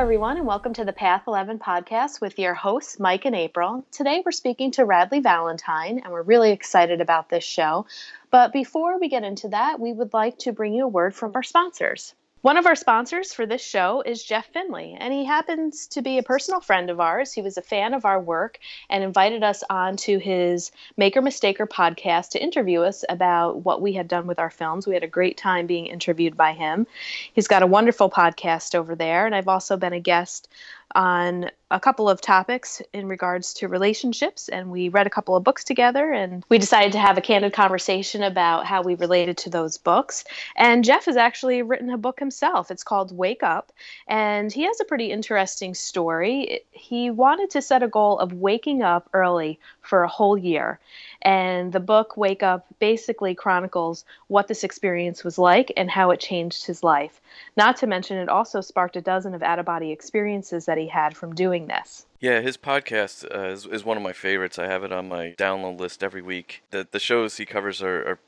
everyone, and welcome to the Path 11 podcast with your hosts, Mike and April. Today, we're speaking to Radleigh Valentine, and we're really excited about this show. But before we get into that, we would like to bring you a word from our sponsors. One of our sponsors for this show is Jeff Finley, and he happens to be a personal friend of ours. He was a fan of our work and invited us on to his Maker Mistaker podcast to interview us about what we had done with our films. We had a great time being interviewed by him. He's got a wonderful podcast over there, and I've also been a guest on a couple of topics in regards to relationships and we read a couple of books together and we decided to have a candid conversation about how we related to those books. And jeff has actually written a book himself. It's called wake up and he has a pretty interesting story. He wanted to set a goal of waking up early for a whole year and the book wake up basically chronicles what this experience was like and how it changed his life not to mention it also sparked a dozen of out of body experiences that he had from doing this. Yeah, his podcast uh, is, is one of my favorites. I have it on my download list every week. The the shows he covers are, are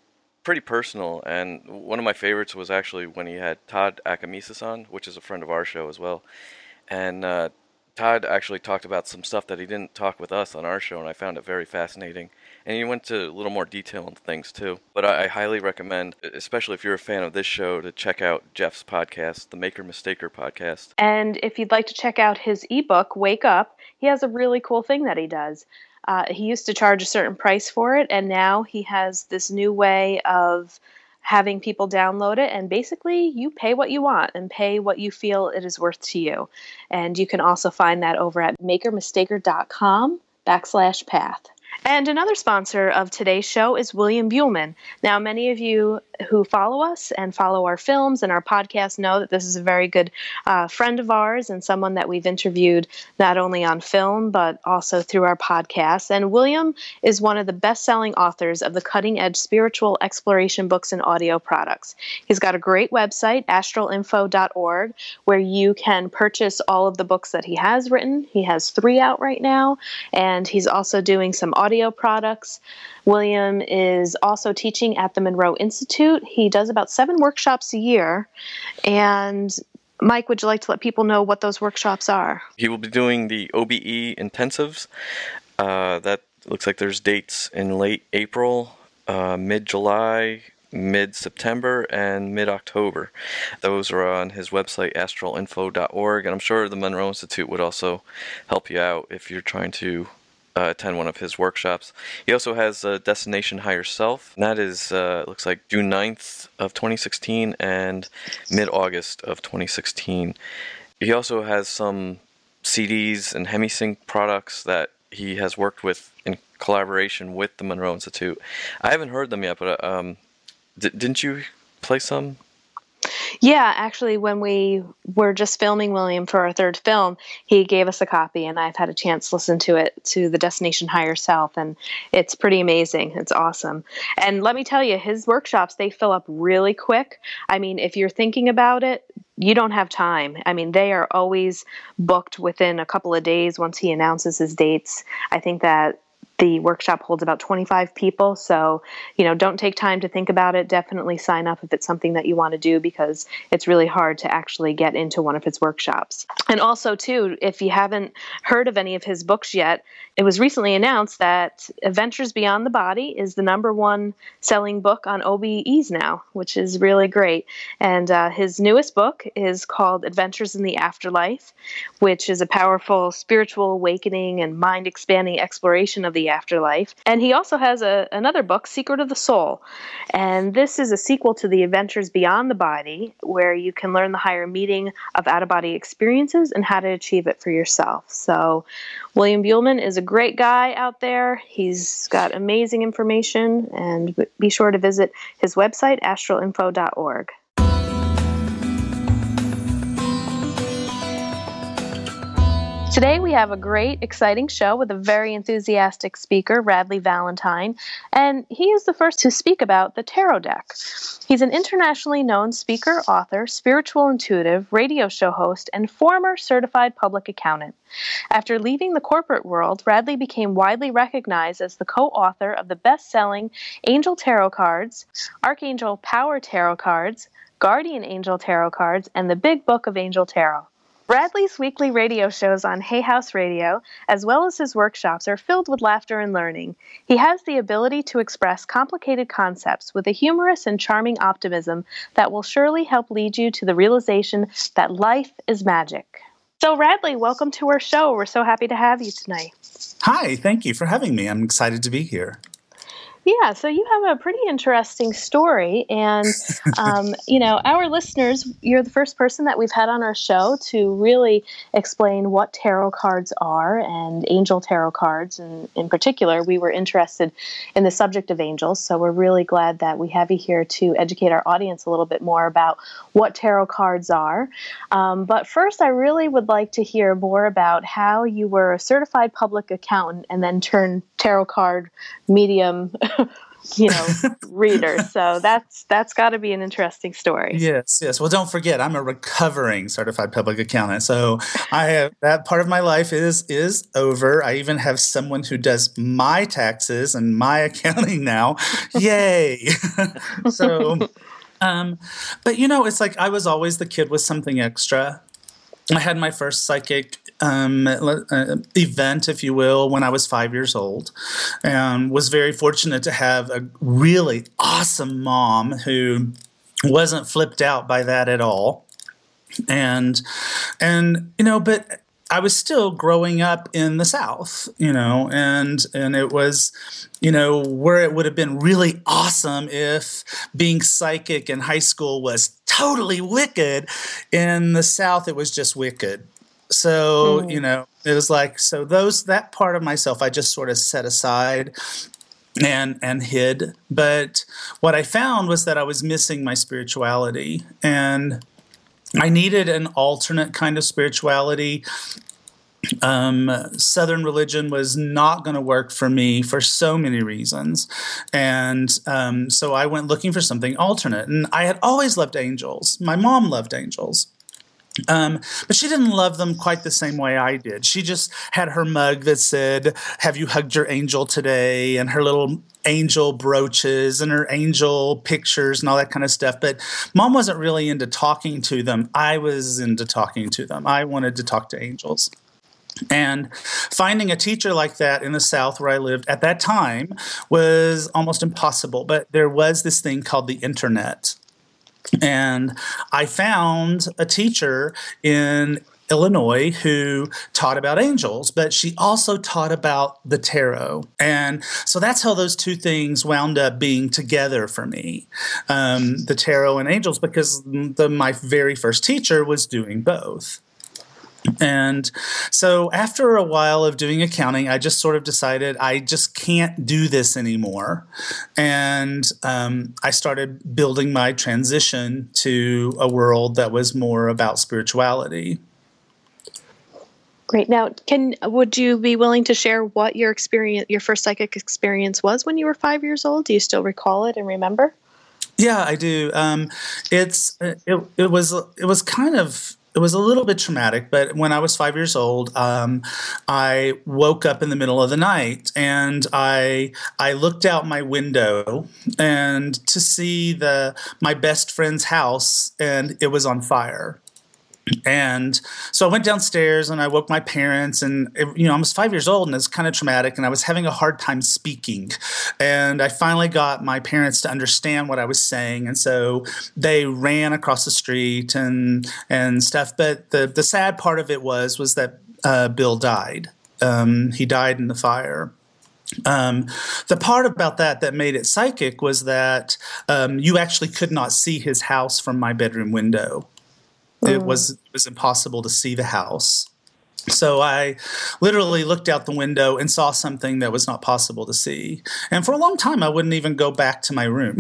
pretty personal, and one of my favorites was actually when he had Todd Akamesis on, which is a friend of our show as well. And uh, Todd actually talked about some stuff that he didn't talk with us on our show, and I found it very fascinating. And he went to a little more detail on things too. But I, highly recommend, especially if you're a fan of this show, to check out Jeff's podcast, the Maker Mistaker podcast. And if you'd like to check out his ebook, Wake Up, he has a really cool thing that he does. Uh, he used to charge a certain price for it, and now he has this new way of having people download it and basically you pay what you want and pay what you feel it is worth to you and you can also find that over at makermistaker.com backslash path and another sponsor of today's show is William Buhlman. Now, many of you who follow us and follow our films and our podcast know that this is a very good uh, friend of ours and someone that we've interviewed not only on film but also through our podcast. And William is one of the best selling authors of the cutting edge spiritual exploration books and audio products. He's got a great website, astralinfo.org, where you can purchase all of the books that he has written. He has three out right now, and he's also doing some audio products. William is also teaching at the Monroe Institute. He does about seven workshops a year. And Mike, would you like to let people know what those workshops are? He will be doing the OBE intensives. Uh, that looks like there's dates in late April, uh, mid July, mid September, and mid October. Those are on his website, astralinfo.org, and I'm sure the Monroe Institute would also help you out if you're trying to uh, attend one of his workshops. He also has a Destination Higher Self, that is uh, looks like June 9th of 2016 and mid August of 2016. He also has some CDs and HemiSync products that he has worked with in collaboration with the Monroe Institute. I haven't heard them yet, but um, d- didn't you play some yeah, actually, when we were just filming William for our third film, he gave us a copy, and I've had a chance to listen to it to the Destination Higher Self, and it's pretty amazing. It's awesome. And let me tell you, his workshops they fill up really quick. I mean, if you're thinking about it, you don't have time. I mean, they are always booked within a couple of days once he announces his dates. I think that the workshop holds about 25 people. So, you know, don't take time to think about it. Definitely sign up if it's something that you want to do because it's really hard to actually get into one of his workshops. And also, too, if you haven't heard of any of his books yet, it was recently announced that Adventures Beyond the Body is the number one selling book on OBEs now, which is really great. And uh, his newest book is called Adventures in the Afterlife, which is a powerful spiritual awakening and mind expanding exploration of the afterlife. And he also has a, another book, Secret of the Soul. And this is a sequel to The Adventures Beyond the Body, where you can learn the higher meaning of out of body experiences and how to achieve it for yourself. So, William Buhlman is a great guy out there. He's got amazing information, and be sure to visit his website, astralinfo.org. Today we have a great, exciting show with a very enthusiastic speaker, Radleigh Valentine, and he is the first to speak about the tarot deck. He's an internationally known speaker, author, spiritual intuitive, radio show host, and former certified public accountant. After leaving the corporate world, Radleigh became widely recognized as the co author of the best selling Angel Tarot Cards, Archangel Power Tarot Cards, Guardian Angel Tarot Cards, and the Big Book of Angel Tarot. Bradley's weekly radio shows on Hay House Radio, as well as his workshops, are filled with laughter and learning. He has the ability to express complicated concepts with a humorous and charming optimism that will surely help lead you to the realization that life is magic. So, Radleigh, welcome to our show. We're so happy to have you tonight. Hi, thank you for having me. I'm excited to be here. Yeah, so you have a pretty interesting story, and um, you know, our listeners, you're the first person that we've had on our show to really explain what tarot cards are and angel tarot cards, and in particular, we were interested in the subject of angels. So we're really glad that we have you here to educate our audience a little bit more about what tarot cards are. Um, but first, I really would like to hear more about how you were a certified public accountant and then turned tarot card medium you know reader. So that's that's got to be an interesting story. Yes yes. Well don't forget i'm a recovering certified public accountant. So i have that part of my life is is over. I even have someone who does my taxes and my accounting now. Yay! So um but you know it's like i was always the kid with something extra I had my first psychic um, uh, event, if you will, when I was five years old, and was very fortunate to have a really awesome mom who wasn't flipped out by that at all, and and you know, but I was still growing up in the South, you know, and and it was, you know, where it would have been really awesome if being psychic in high school was totally wicked. In the South, it was just wicked. So, mm. you know, it was like, so those, that part of myself, I just sort of set aside and and hid but what i found was that i was missing my spirituality and i needed an alternate kind of spirituality um, Southern religion was not going to work for me for so many reasons. And um, so I went looking for something alternate. And I had always loved angels. My mom loved angels. Um, but she didn't love them quite the same way I did. She just had her mug that said, Have you hugged your angel today? And her little angel brooches and her angel pictures and all that kind of stuff. But mom wasn't really into talking to them. I was into talking to them. I wanted to talk to angels. And finding a teacher like that in the South where I lived at that time was almost impossible. But there was this thing called the internet. And I found a teacher in Illinois who taught about angels, but she also taught about the tarot. And so that's how those two things wound up being together for me um, the tarot and angels, because the, my very first teacher was doing both. And so after a while of doing accounting, I just sort of decided I just can't do this anymore. And um, I started building my transition to a world that was more about spirituality. Great. Now, can would you be willing to share what your experience, your first psychic experience was when you were five years old? Do you still recall it and remember? Yeah, I do. Um, it's it, it was it was kind of it was a little bit traumatic, but when I was five years old, um, I woke up in the middle of the night and I I looked out my window and to see the my best friend's house and it was on fire. And so I went downstairs and I woke my parents, and it, you know I was five years old and it's kind of traumatic, and I was having a hard time speaking. And I finally got my parents to understand what I was saying, and so they ran across the street and and stuff. But the the sad part of it was was that uh, Bill died. Um, he died in the fire. Um, the part about that that made it psychic was that um, you actually could not see his house from my bedroom window. It mm. was it was impossible to see the house. So I literally looked out the window and saw something that was not possible to see. And for a long time, I wouldn't even go back to my room.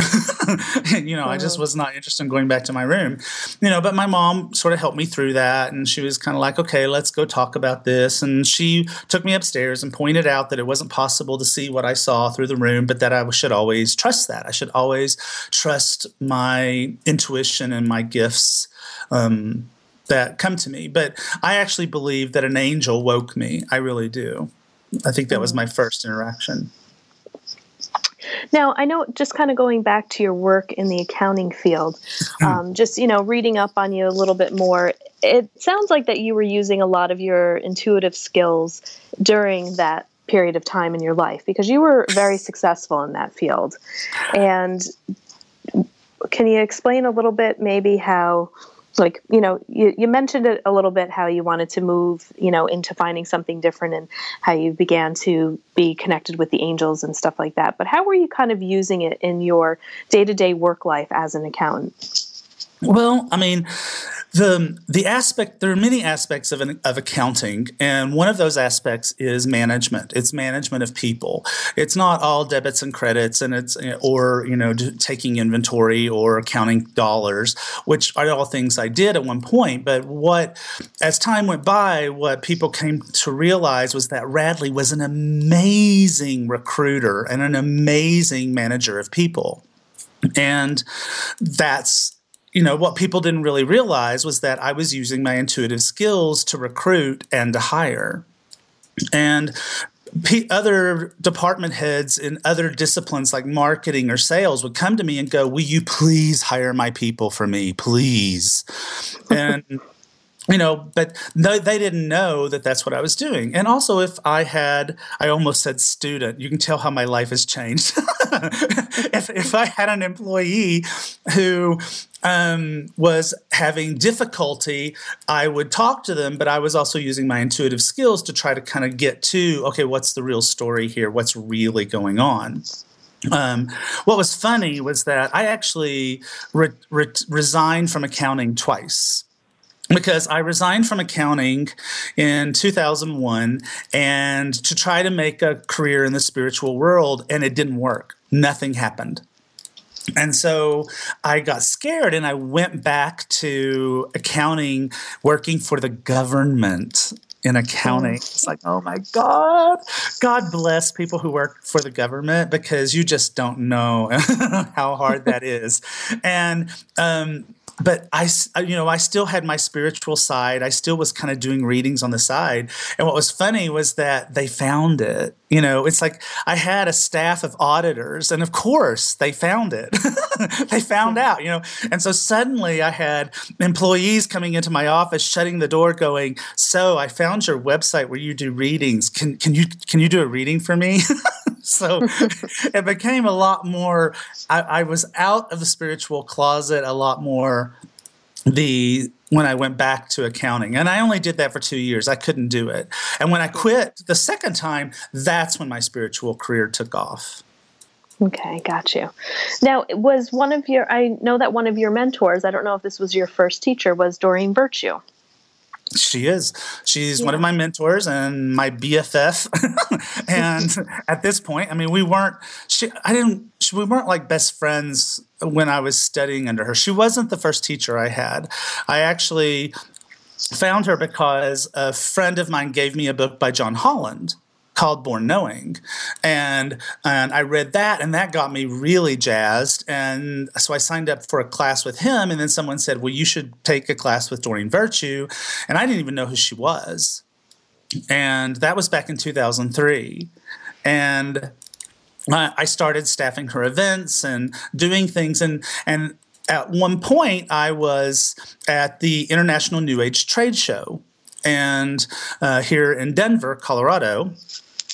you know, I just was not interested in going back to my room. You know, but my mom sort of helped me through that. And she was kind of like, okay, let's go talk about this. And she took me upstairs and pointed out that it wasn't possible to see what I saw through the room, but that I should always trust that. I should always trust my intuition and my gifts um, that come to me. But I actually believe that an angel woke me. I really do. I think that was my first interaction. Now, I know just kind of going back to your work in the accounting field, hmm. um, just, you know, reading up on you a little bit more, it sounds like that you were using a lot of your intuitive skills during that period of time in your life because you were very successful in that field. And can you explain a little bit maybe how like you know you, you mentioned it a little bit how you wanted to move you know into finding something different and how you began to be connected with the angels and stuff like that. But how were you kind of using it in your day-to-day work life as an accountant? Well i mean the the aspect there are many aspects of an, of accounting and one of those aspects is management. It's management of people. It's not all debits and credits and it's or you know taking inventory or accounting dollars which are all things I did at one point but what as time went by what people came to realize was that Radleigh was an amazing recruiter and an amazing manager of people. And that's you know, what people didn't really realize was that I was using my intuitive skills to recruit and to hire. And P- other department heads in other disciplines like marketing or sales would come to me and go, Will you please hire my people for me, please? And you know, but they didn't know that that's what I was doing. And also, if I had, I almost said student, you can tell how my life has changed. if, if I had an employee who um, was having difficulty, I would talk to them, but I was also using my intuitive skills to try to kind of get to, okay, what's the real story here? What's really going on? Um, what was funny was that I actually re- re- resigned from accounting twice because I resigned from accounting in 2001 and to try to make a career in the spiritual world, and it didn't work. Nothing happened. And so I got scared and I went back to accounting, working for the government in accounting. It's like, oh my God. God bless people who work for the government because you just don't know how hard that is. And um, but I, uh, you know, I still had my spiritual side. I still was kind of doing readings on the side. And what was funny was that they found it. You know, it's like I had a staff of auditors, and of course they found it. they found hmm. out, you know. And so suddenly I had employees coming into my office, shutting the door, going, "So I found your website where you do readings. Can can you can you do a reading for me?" so it became a lot more. I, I was out of the spiritual closet a lot more. The when I went back to accounting. And I only did that for two years. I couldn't do it. And when I quit the second time, that's when my spiritual career took off. Okay, got you. Now, was one of your, I know that one of your mentors, I don't know if this was your first teacher, was Doreen Virtue. She is. She's yeah. one of my mentors and my BFF. and at this point, I mean, we weren't. She, I didn't. She, we weren't like best friends when I was studying under her. She wasn't the first teacher I had. I actually found her because a friend of mine gave me a book by John Holland called Born Knowing. And and I read that and that got me really jazzed. And so I signed up for a class with him and then someone said, "Well, you should take a class with Doreen Virtue." And I didn't even know who she was. And that was back in 2003. And I started staffing her events and doing things and and at one point I was at the International New Age Trade Show and uh, here in Denver, Colorado.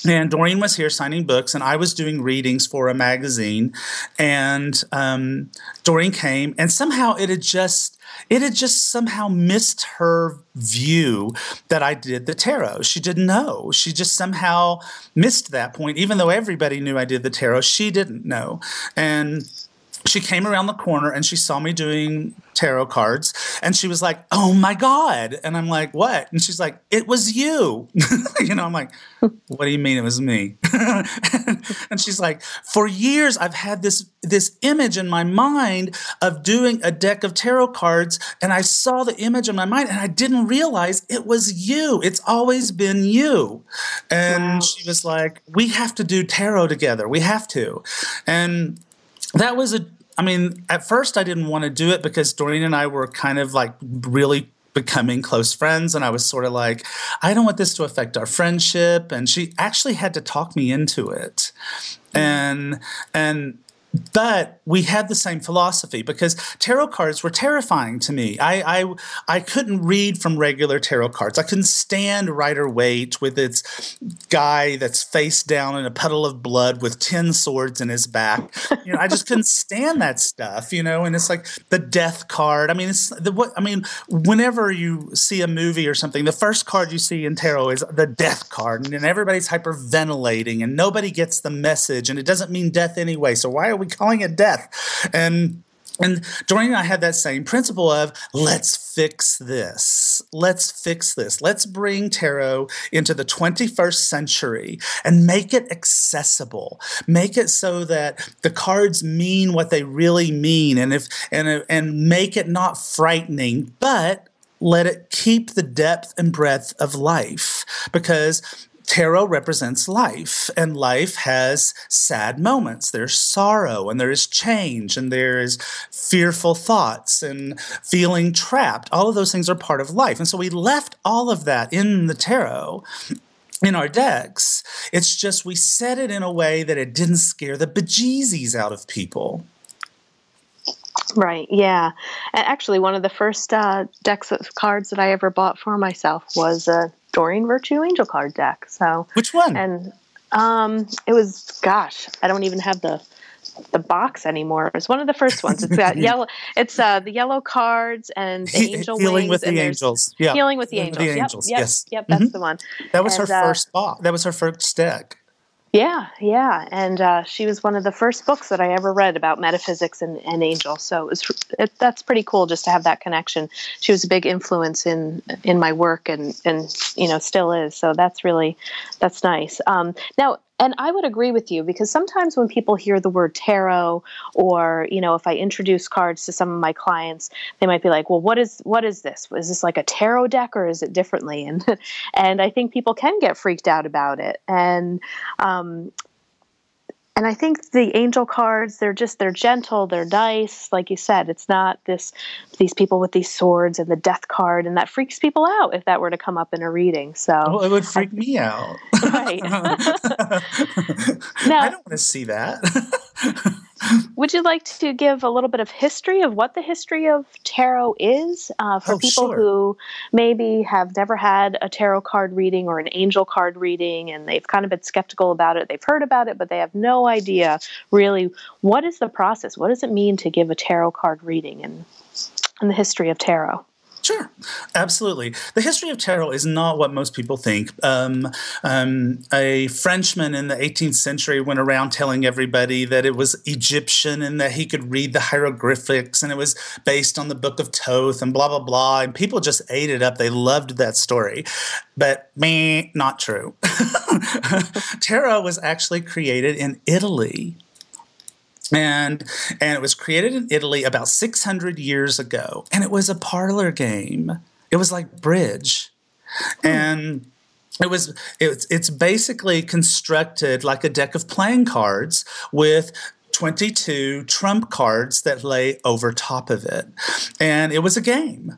And Doreen was here signing books, and I was doing readings for a magazine. And um, Doreen came, and somehow it had just it had just somehow missed her view that I did the tarot. She didn't know. She just somehow missed that point, even though everybody knew I did the tarot. She didn't know, and she came around the corner and she saw me doing tarot cards and she was like, "Oh my god." And I'm like, "What?" And she's like, "It was you." you know, I'm like, "What do you mean it was me?" and she's like, "For years I've had this this image in my mind of doing a deck of tarot cards and I saw the image in my mind and I didn't realize it was you. It's always been you." And wow. she was like, "We have to do tarot together. We have to." And that was a I mean, at first I didn't want to do it because Doreen and I were kind of like really becoming close friends and I was sort of like I don't want this to affect our friendship and she actually had to talk me into it. Mm. and and but we had the same philosophy because tarot cards were terrifying to me. I, I I couldn't read from regular tarot cards. I couldn't stand Rider Waite with its guy that's face down in a puddle of blood with ten swords in his back. You know, I just couldn't stand that stuff. You know, and it's like the death card. I mean, it's the what. I mean, whenever you see a movie or something, the first card you see in tarot is the death card, and everybody's hyperventilating, and nobody gets the message, and it doesn't mean death anyway. So why are we calling it death? And and Doreen and I had that same principle of let's fix this. Let's fix this. Let's bring tarot into the 21st century and make it accessible. Make it so that the cards mean what they really mean and if and and make it not frightening, but let it keep the depth and breadth of life because tarot represents life, and life has sad moments. There's sorrow, and there is change, and there is fearful thoughts, and feeling trapped. All of those things are part of life. And so we left all of that in the tarot in our decks. It's just we said it in a way that it didn't scare the bejesus out of people. Right. Yeah. And actually, one of the first uh, decks of cards that I ever bought for myself was a Doreen Virtue Angel card deck. So which one? And um, it was gosh, I don't even have the the box anymore. It was one of the first ones. It's got yellow. It's uh, the yellow cards and the He- angel healing with the angels. Yeah, Healing with the Healing angels. with the Yep, angels, Yep, yes. Yep. That's Mhm. the one. that was And, her uh, first box. That was her first deck. Yeah, yeah, and uh, she was one of the first books that I ever read about metaphysics and, and angels. So it was it, that's pretty cool just to have that connection. She was a big influence in in my work and and you know still is. So that's really that's nice. Um, now, and I would agree with you because sometimes when people hear the word tarot, or you know, if I introduce cards to some of my clients, they might be like, "Well, what is what is this? Is this like a tarot deck, or is it differently?" And and I think people can get freaked out about it. And um, and I think the angel cards, they're just they're gentle, they're nice. Like you said, it's not this these people with these swords and the death card, and that freaks people out if that were to come up in a reading. So Well, it would freak me out. Right. I don't want to see that. Would you like to give a little bit of history of what the history of tarot is uh, for Oh, people sure. who maybe have never had a tarot card reading or an angel card reading and they've kind of been skeptical about it? They've heard about it, but they have no idea really what is the process? What does it mean to give a tarot card reading and, and the history of tarot? Sure, absolutely. The history of tarot is not what most people think. Um, um, a Frenchman in the 18th century went around telling everybody that it was Egyptian and that he could read the hieroglyphics and it was based on the Book of Thoth and blah, blah, blah. And people just ate it up. They loved that story. But me, not true. tarot was actually created in Italy and and it was created in Italy about 600 years ago. And it was a parlor game. It was like bridge. Hmm. And it was it's it's basically constructed like a deck of playing cards with 22 trump cards that lay over top of it. And it was a game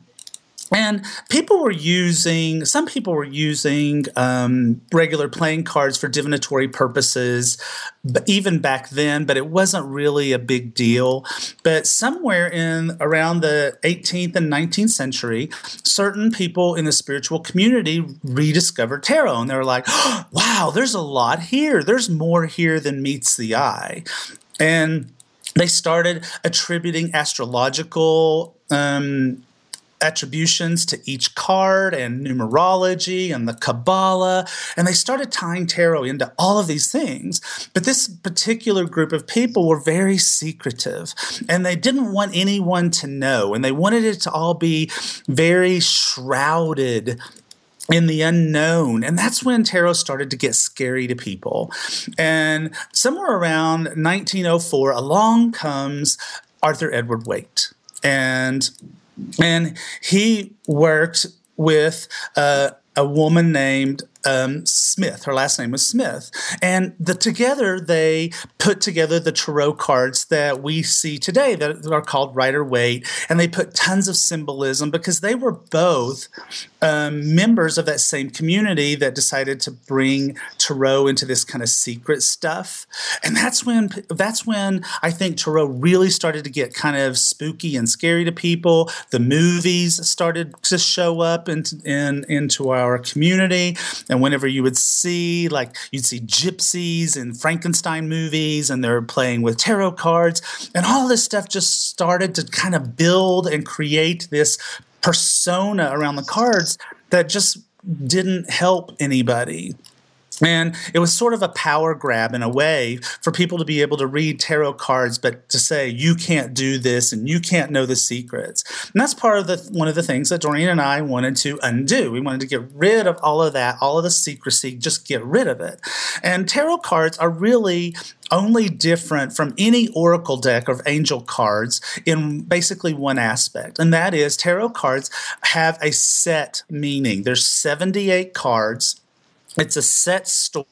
and people were using, some people were using um, regular playing cards for divinatory purposes, but even back then, but it wasn't really a big deal. But somewhere in around the 18th and 19th century, certain people in the spiritual community rediscovered tarot. And they were like, wow, there's a lot here. There's more here than meets the eye. And they started attributing astrological um, attributions to each card and numerology and the Kabbalah. And they started tying tarot into all of these things. But this particular group of people were very secretive and they didn't want anyone to know. And they wanted it to all be very shrouded in the unknown. And that's when tarot started to get scary to people. And somewhere around 1904, along comes Arthur Edward Waite. And and he worked with uh, a woman named um, Smith. Her last name was Smith. And the, together they put together the tarot cards that we see today that are called Rider Waite. And they put tons of symbolism because they were both um, members of that same community that decided to bring tarot into this kind of secret stuff. And that's when that's when I think tarot really started to get kind of spooky and scary to people. The movies started to show up into in, into our community. And whenever you would see like you'd see gypsies in Frankenstein movies and they're playing with tarot cards and all this stuff just started to kind of build and create this persona around the cards that just didn't help anybody. And it was sort of a power grab in a way for people to be able to read tarot cards, but to say you can't do this and you can't know the secrets. And that's part of the one of the things that Doreen and I wanted to undo. We wanted to get rid of all of that, all of the secrecy, just get rid of it. And tarot cards are really only different from any oracle deck of angel cards in basically one aspect, and that is tarot cards have a set meaning. There's 78 cards it's a set story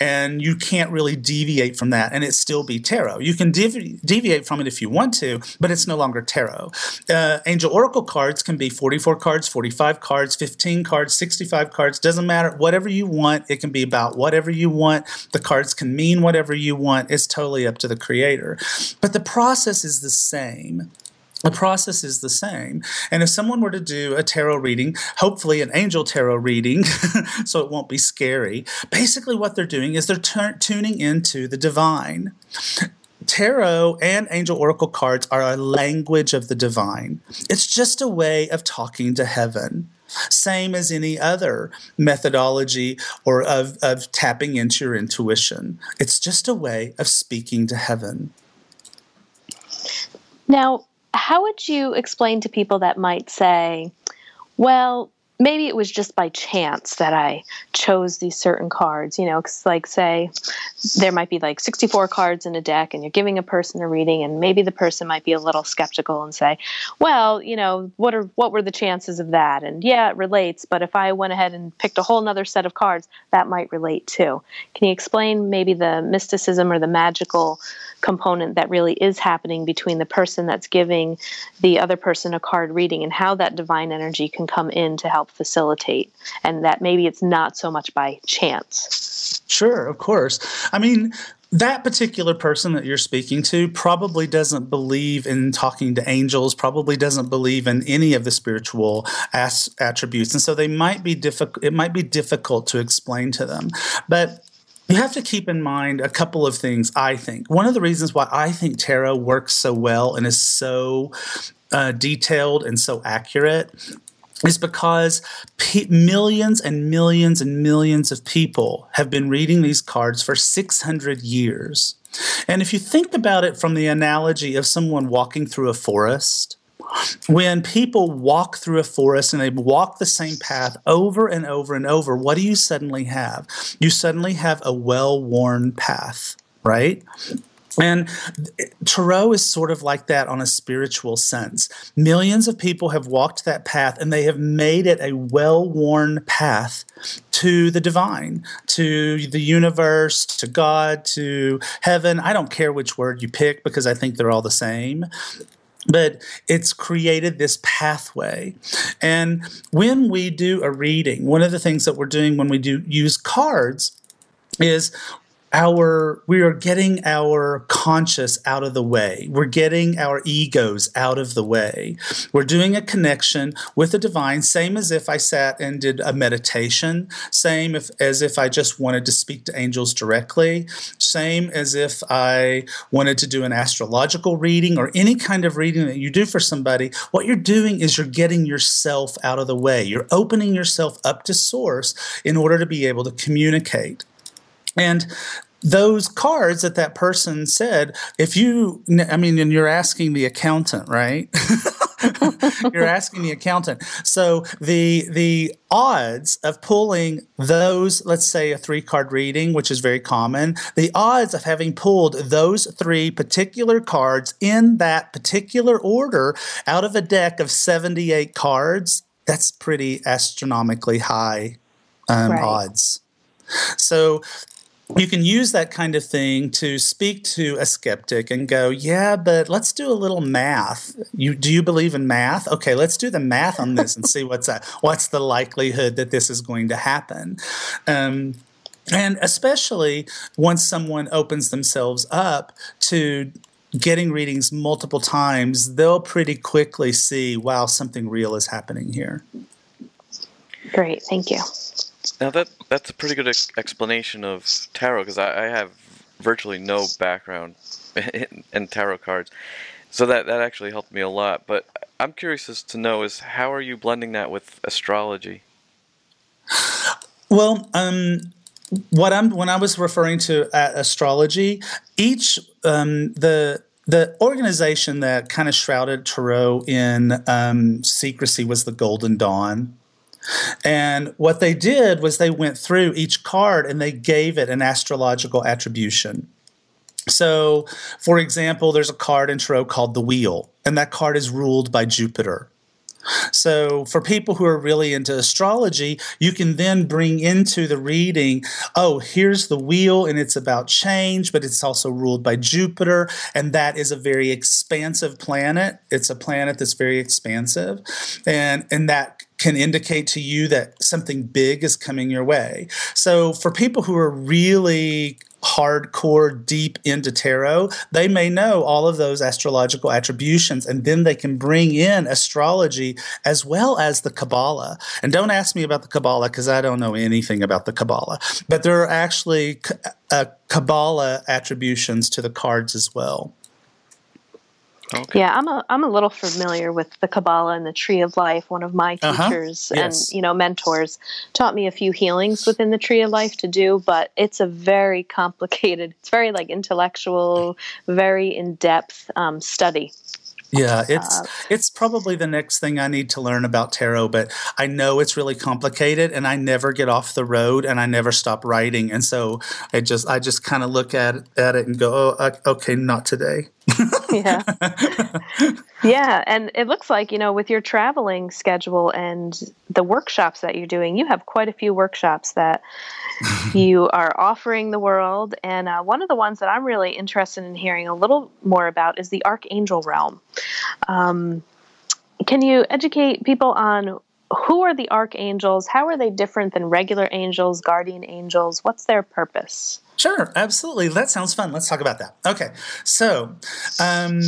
and you can't really deviate from that and it still be tarot. You can devi- deviate from it if you want to but it's no longer tarot. Uh, angel oracle cards can be 44 cards 45 cards 15 cards 65 cards doesn't matter. Whatever you want it can be about whatever you want. The cards can mean whatever you want. It's totally up to the creator. But the process is the same the process is the same. And if someone were to do a tarot reading, hopefully an angel tarot reading, so it won't be scary, basically what they're doing is they're t- tuning into the divine. Tarot and angel oracle cards are a language of the divine. It's just a way of talking to heaven same as any other methodology or of, of tapping into your intuition. It's just a way of speaking to heaven. Now, how would you explain to people that might say, well, maybe it was just by chance that I chose these certain cards, you know, cause like say there might be like 64 cards in a deck and you're giving a person a reading and maybe the person might be a little skeptical and say, well, you know, what are, what were the chances of that? And yeah, it relates, but if I went ahead and picked a whole nother set of cards, that might relate too. Can you explain maybe the mysticism or the magical component that really is happening between the person that's giving the other person a card reading and how that divine energy can come in to help facilitate and that maybe it's not so much by chance. Sure of course. I mean that particular person that you're speaking to probably doesn't believe in talking to angels probably doesn't believe in any of the spiritual as- attributes and so they might be difficult it might be difficult to explain to them. But you have to keep in mind a couple of things, I think. One of the reasons why I think tarot works so well and is so uh, detailed and so accurate is because p- millions and millions and millions of people have been reading these cards for 600 years. And if you think about it from the analogy of someone walking through a forest, when people walk through a forest and they walk the same path over and over and over, what do you suddenly have? You suddenly have a well worn path, right? And Tarot is sort of like that on a spiritual sense. Millions of people have walked that path and they have made it a well worn path to the divine, to the universe, to God, to heaven. I don't care which word you pick because I think they're all the same but it's created this pathway. And when we do a reading, one of the things that we're doing when we do use cards is our we are getting our conscious out of the way. We're getting our egos out of the way. We're doing a connection with the divine same as if i sat and did a meditation same if, as if i just wanted to speak to angels directly same as if i wanted to do an astrological reading or any kind of reading that you do for somebody. What you're doing is you're getting yourself out of the way. You're opening yourself up to source in order to be able to communicate and those cards that that person said, if you, I mean, and you're asking the accountant, right? you're asking the accountant. So the the odds of pulling those, let's say a three card reading, which is very common, the odds of having pulled those three particular cards in that particular order out of a deck of 78 cards, that's pretty astronomically high um, right. odds. So you can use that kind of thing to speak to a skeptic and go, "Yeah, but let's do a little math. You do you believe in math? Okay, let's do the math on this and see what's that. What's the likelihood that this is going to happen?" Um, and especially once someone opens themselves up to getting readings multiple times, they'll pretty quickly see, wow, something real is happening here. Great, thank you. Now that that's a pretty good ex- explanation of tarot because I, I, have virtually no background in, in, tarot cards, so that that actually helped me a lot. But I'm curious as to know is how are you blending that with astrology? Well, um, what I'm when I was referring to astrology, each um, the the organization that kind of shrouded tarot in um, secrecy was the Golden Dawn. And what they did was they went through each card and they gave it an astrological attribution. So, for example, there's a card in tarot called the Wheel, and that card is ruled by Jupiter. So, for people who are really into astrology, you can then bring into the reading oh, here's the wheel, and it's about change, but it's also ruled by Jupiter, and that is a very expansive planet. It's a planet that's very expansive, and, and that can indicate to you that something big is coming your way. So, for people who are really hardcore deep into tarot, they may know all of those astrological attributions and then they can bring in astrology as well as the Kabbalah. And don't ask me about the Kabbalah because I don't know anything about the Kabbalah, but there are actually uh, Kabbalah attributions to the cards as well. Okay. Yeah, I'm a I'm a little familiar with the Kabbalah and the Tree of Life. One of my uh-huh. teachers uh-huh. yes. and you know mentors taught me a few healings within the Tree of Life to do, but it's a very complicated. It's very like intellectual, very in depth um, study. Yeah, it's uh, it's probably the next thing I need to learn about tarot, but I know it's really complicated and I never get off the road and I never stop writing. And so I just I just kind of look at at it and go, "Oh, okay, not today." Yeah. yeah. And it looks like, you know, with your traveling schedule and the workshops that you're doing, you have quite a few workshops that you are offering the world. And uh, one of the ones that I'm really interested in hearing a little more about is the Archangel realm. Um, can you educate people on who are the archangels? How are they different than regular angels, guardian angels? What's their purpose? Sure, absolutely. That sounds fun. Let's talk about that. Okay, so um,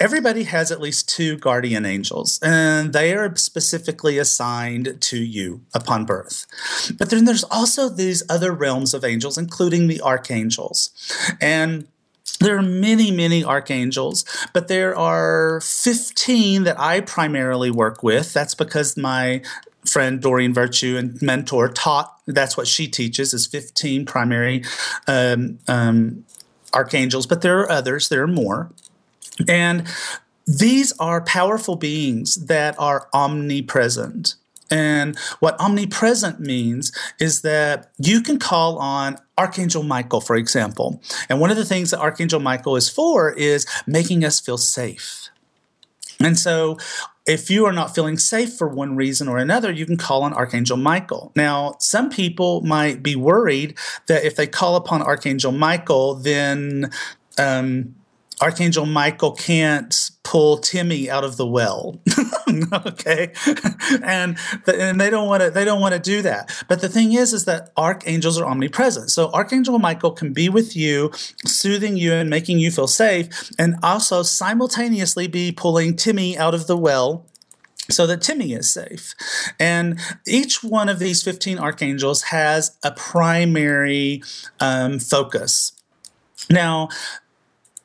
everybody has at least two guardian angels, and they are specifically assigned to you upon birth. But then there's also these other realms of angels, including the archangels. And there are many, many archangels, but there are 15 that I primarily work with. That's because my friend Doreen Virtue and mentor taught that's what she teaches is 15 primary um, um, archangels but there are others there are more and these are powerful beings that are omnipresent and what omnipresent means is that you can call on Archangel Michael, for example. And one of the things that Archangel Michael is for is making us feel safe. And so if you are not feeling safe for one reason or another, you can call on Archangel Michael. Now, some people might be worried that if they call upon Archangel Michael, then um, Archangel Michael can't pull Timmy out of the well. okay, and and they don't want to they don't want to do that. But the thing is, is that archangels are omnipresent. So Archangel Michael can be with you, soothing you and making you feel safe, and also simultaneously be pulling Timmy out of the well so that Timmy is safe. And each one of these 15 archangels has a primary um, focus. Now,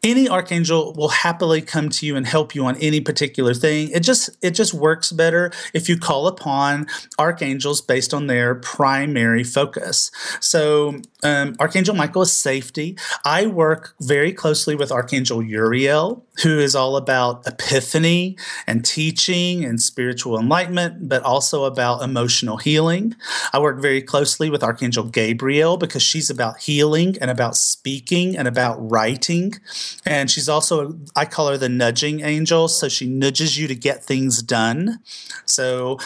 any archangel will happily come to you and help you on any particular thing. It just it just works better if you call upon archangels based on their primary focus. So um, archangel michael is safety i work very closely with archangel uriel who is all about epiphany and teaching and spiritual enlightenment but also about emotional healing i work very closely with archangel gabriel because she's about healing and about speaking and about writing and she's also, I call her the nudging angel. So she nudges you to get things done. So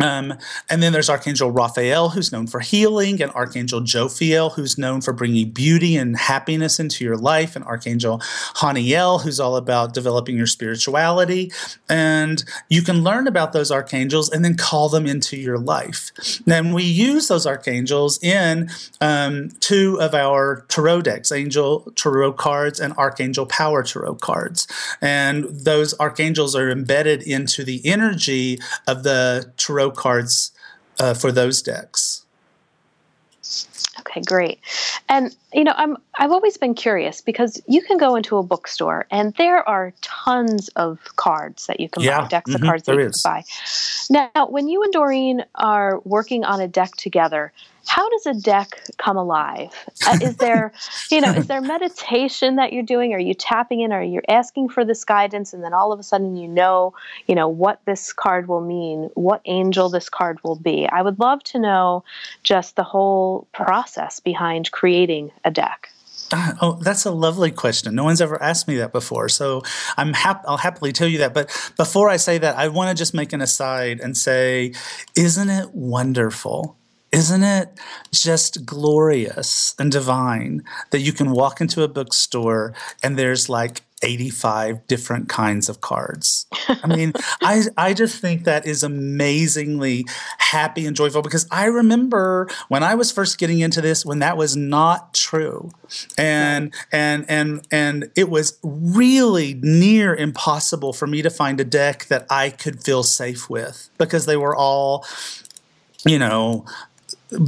Um, and then there's Archangel Raphael, who's known for healing, and Archangel Jophiel, who's known for bringing beauty and happiness into your life, and Archangel Haniel, who's all about developing your spirituality. And you can learn about those archangels and then call them into your life. Then we use those archangels in um, two of our tarot decks Angel Tarot cards and Archangel Power Tarot cards. And those archangels are embedded into the energy of the tarot cards uh, for those decks. Okay, great. And you know, I'm I've always been curious because you can go into a bookstore and there are tons of cards that you can yeah. buy, decks mm-hmm. of cards that you is. can buy. Now, when you and Doreen are working on a deck together, how does a deck come alive? Uh, is there, you know, is there meditation that you're doing? Are you tapping in? Are you asking for this guidance, and then all of a sudden you know, you know, what this card will mean, what angel this card will be? I would love to know just the whole process behind creating a deck. Uh, oh, that's a lovely question. No one's ever asked me that before, so I'm hap- I'll happily tell you that. But before I say that, I want to just make an aside and say, isn't it wonderful isn't it just glorious and divine that you can walk into a bookstore and there's like 85 different kinds of cards. I mean, I I just think that is amazingly happy and joyful because I remember when I was first getting into this when that was not true. And and and and it was really near impossible for me to find a deck that I could feel safe with because they were all you know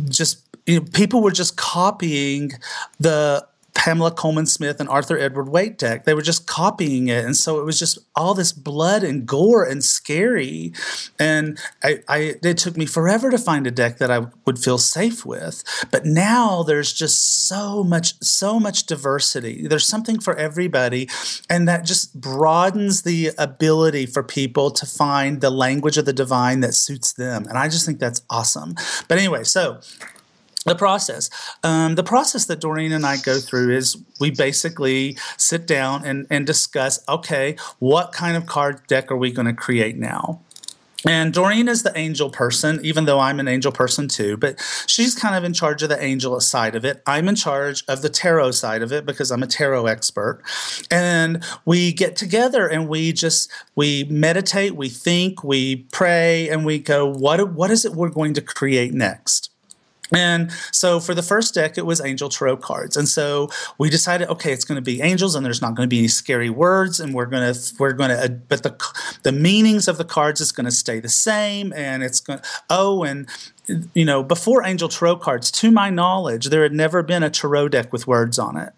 just you know, people were just copying the Pamela Colman Smith and Arthur Edward Waite deck. They were just copying it. And so it was just all this blood and gore and scary. And I, I, it took me forever to find a deck that I would feel safe with. But now there's just so much, so much diversity. There's something for everybody. And that just broadens the ability for people to find the language of the divine that suits them. And I just think that's awesome. But anyway, so the process. Um, the process that Doreen and I go through is we basically sit down and, and discuss okay, what kind of card deck are we going to create now? And Doreen is the angel person, even though I'm an angel person too, but she's kind of in charge of the angel side of it. I'm in charge of the tarot side of it because I'm a tarot expert. And we get together and we just we meditate, we think, we pray, and we go, what what is it we're going to create next? And so for the first deck, it was angel tarot cards. And so we decided, okay, it's going to be angels and there's not going to be any scary words. And we're going to, we're going to, uh, but the, the meanings of the cards is going to stay the same. And it's going oh, and, you know, before angel tarot cards, to my knowledge, there had never been a tarot deck with words on it.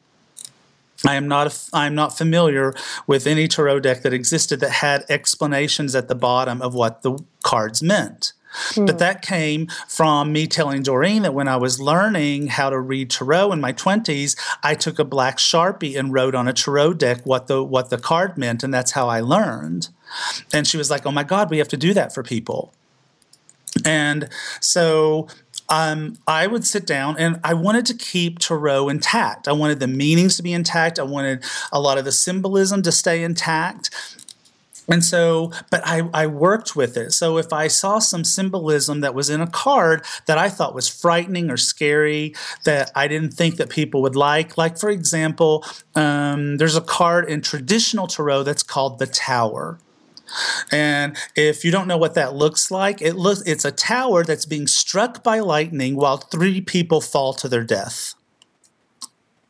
I am not I am not familiar with any tarot deck that existed that had explanations at the bottom of what the cards meant. Mm. But that came from me telling Doreen that when I was learning how to read tarot in my 20s, I took a black Sharpie and wrote on a tarot deck what the what the card meant and that's how I learned. And she was like, "Oh my god, we have to do that for people." And so um, I would sit down and I wanted to keep Tarot intact. I wanted the meanings to be intact. I wanted a lot of the symbolism to stay intact. And so, but I, I worked with it. So if I saw some symbolism that was in a card that I thought was frightening or scary, that I didn't think that people would like, like for example, um, there's a card in traditional tarot that's called the Tower. And if you don't know what that looks like, it looks it's a tower that's being struck by lightning while three people fall to their death.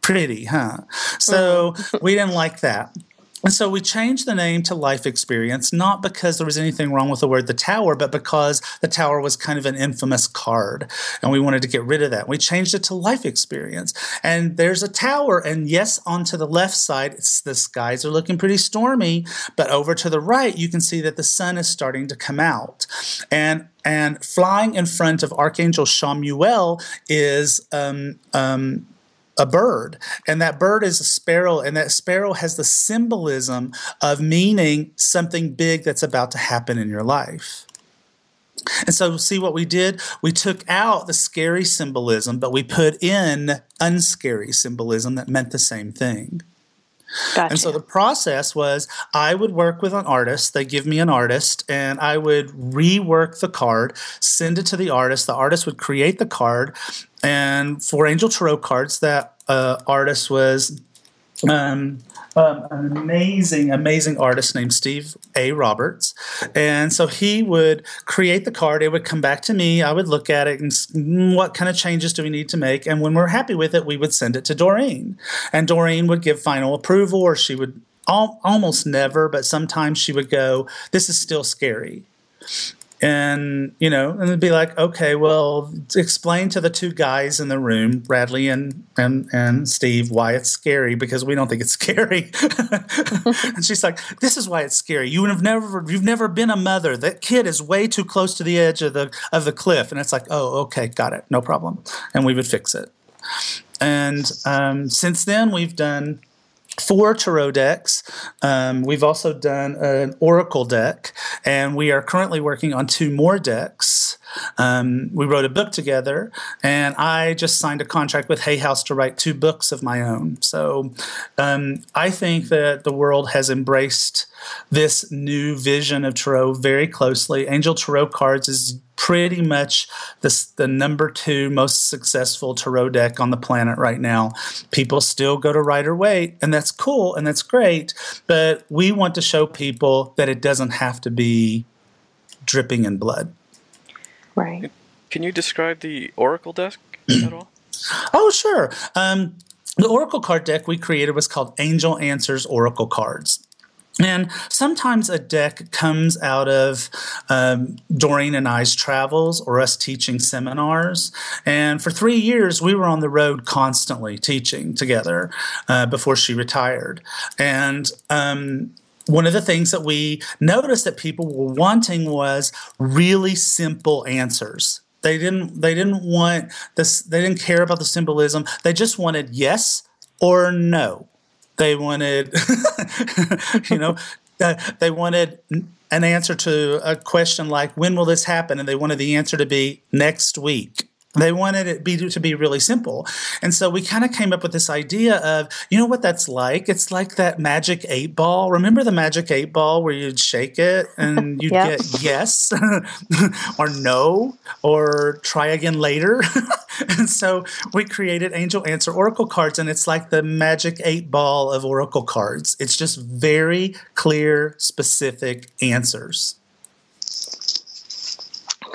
Pretty, huh? So we didn't like that. And so we changed the name to Life Experience, not because there was anything wrong with the word the tower, but because the tower was kind of an infamous card. And we wanted to get rid of that. We changed it to Life Experience. And there's a tower. And yes, on to the left side, the skies are looking pretty stormy. But over to the right, you can see that the sun is starting to come out. And and flying in front of Archangel Chamuel is um, um, a bird and that bird is a sparrow and that sparrow has the symbolism of meaning something big that's about to happen in your life and so see what we did we took out the scary symbolism but we put in unscary symbolism that meant the same thing Gotcha. And so the process was I would work with an artist. They give me an artist, and I would rework the card, send it to the artist. The artist would create the card. And for Angel Tarot cards, that uh, artist was um, um, an amazing, amazing artist named Steve A. Roberts. And so he would create the card. It would come back to me. I would look at it and mm, what kind of changes do we need to make? And when we're happy with it, we would send it to Doreen. And Doreen would give final approval, or she would al- almost never, but sometimes she would go, This is still scary and you know and it'd be like okay well explain to the two guys in the room Radleigh and and and steve why it's scary because we don't think it's scary. And she's like this is why it's scary. You have never you've never been a mother. That kid is way too close to the edge of the of the cliff. And it's like oh okay got it. No problem. And we would fix it. And um, since then we've done four tarot decks. Um, we've also done an oracle deck, and we are currently working on two more decks. Um, we wrote a book together, and I just signed a contract with Hay House to write two books of my own. So um, I think that the world has embraced this new vision of tarot very closely. Angel Tarot Cards is pretty much the, the number two most successful tarot deck on the planet right now. People still go to Rider Waite, and that's cool and that's great, but we want to show people that it doesn't have to be dripping in blood. Right. Can you describe the Oracle deck at all? Oh, sure. Um, the Oracle card deck we created was called Angel Answers Oracle Cards. And sometimes a deck comes out of um, Doreen and I's travels or us teaching seminars. And for three years, we were on the road constantly teaching together uh, before she retired. And um, one of the things that we noticed that people were wanting was really simple answers. They didn't. They didn't want this. They didn't care about the symbolism. They just wanted yes or no they wanted, you know, uh, they wanted an answer to a question like, when will this happen? And they wanted the answer to be next week. They wanted it be, to be really simple. And so we kind of came up with this idea of, you know what that's like? It's like that magic eight ball. Remember the magic eight ball where you'd shake it and you'd yep. get yes or no or try again later? and so we created Angel Answer Oracle cards, and it's like the magic eight ball of Oracle cards. It's just very clear, specific answers.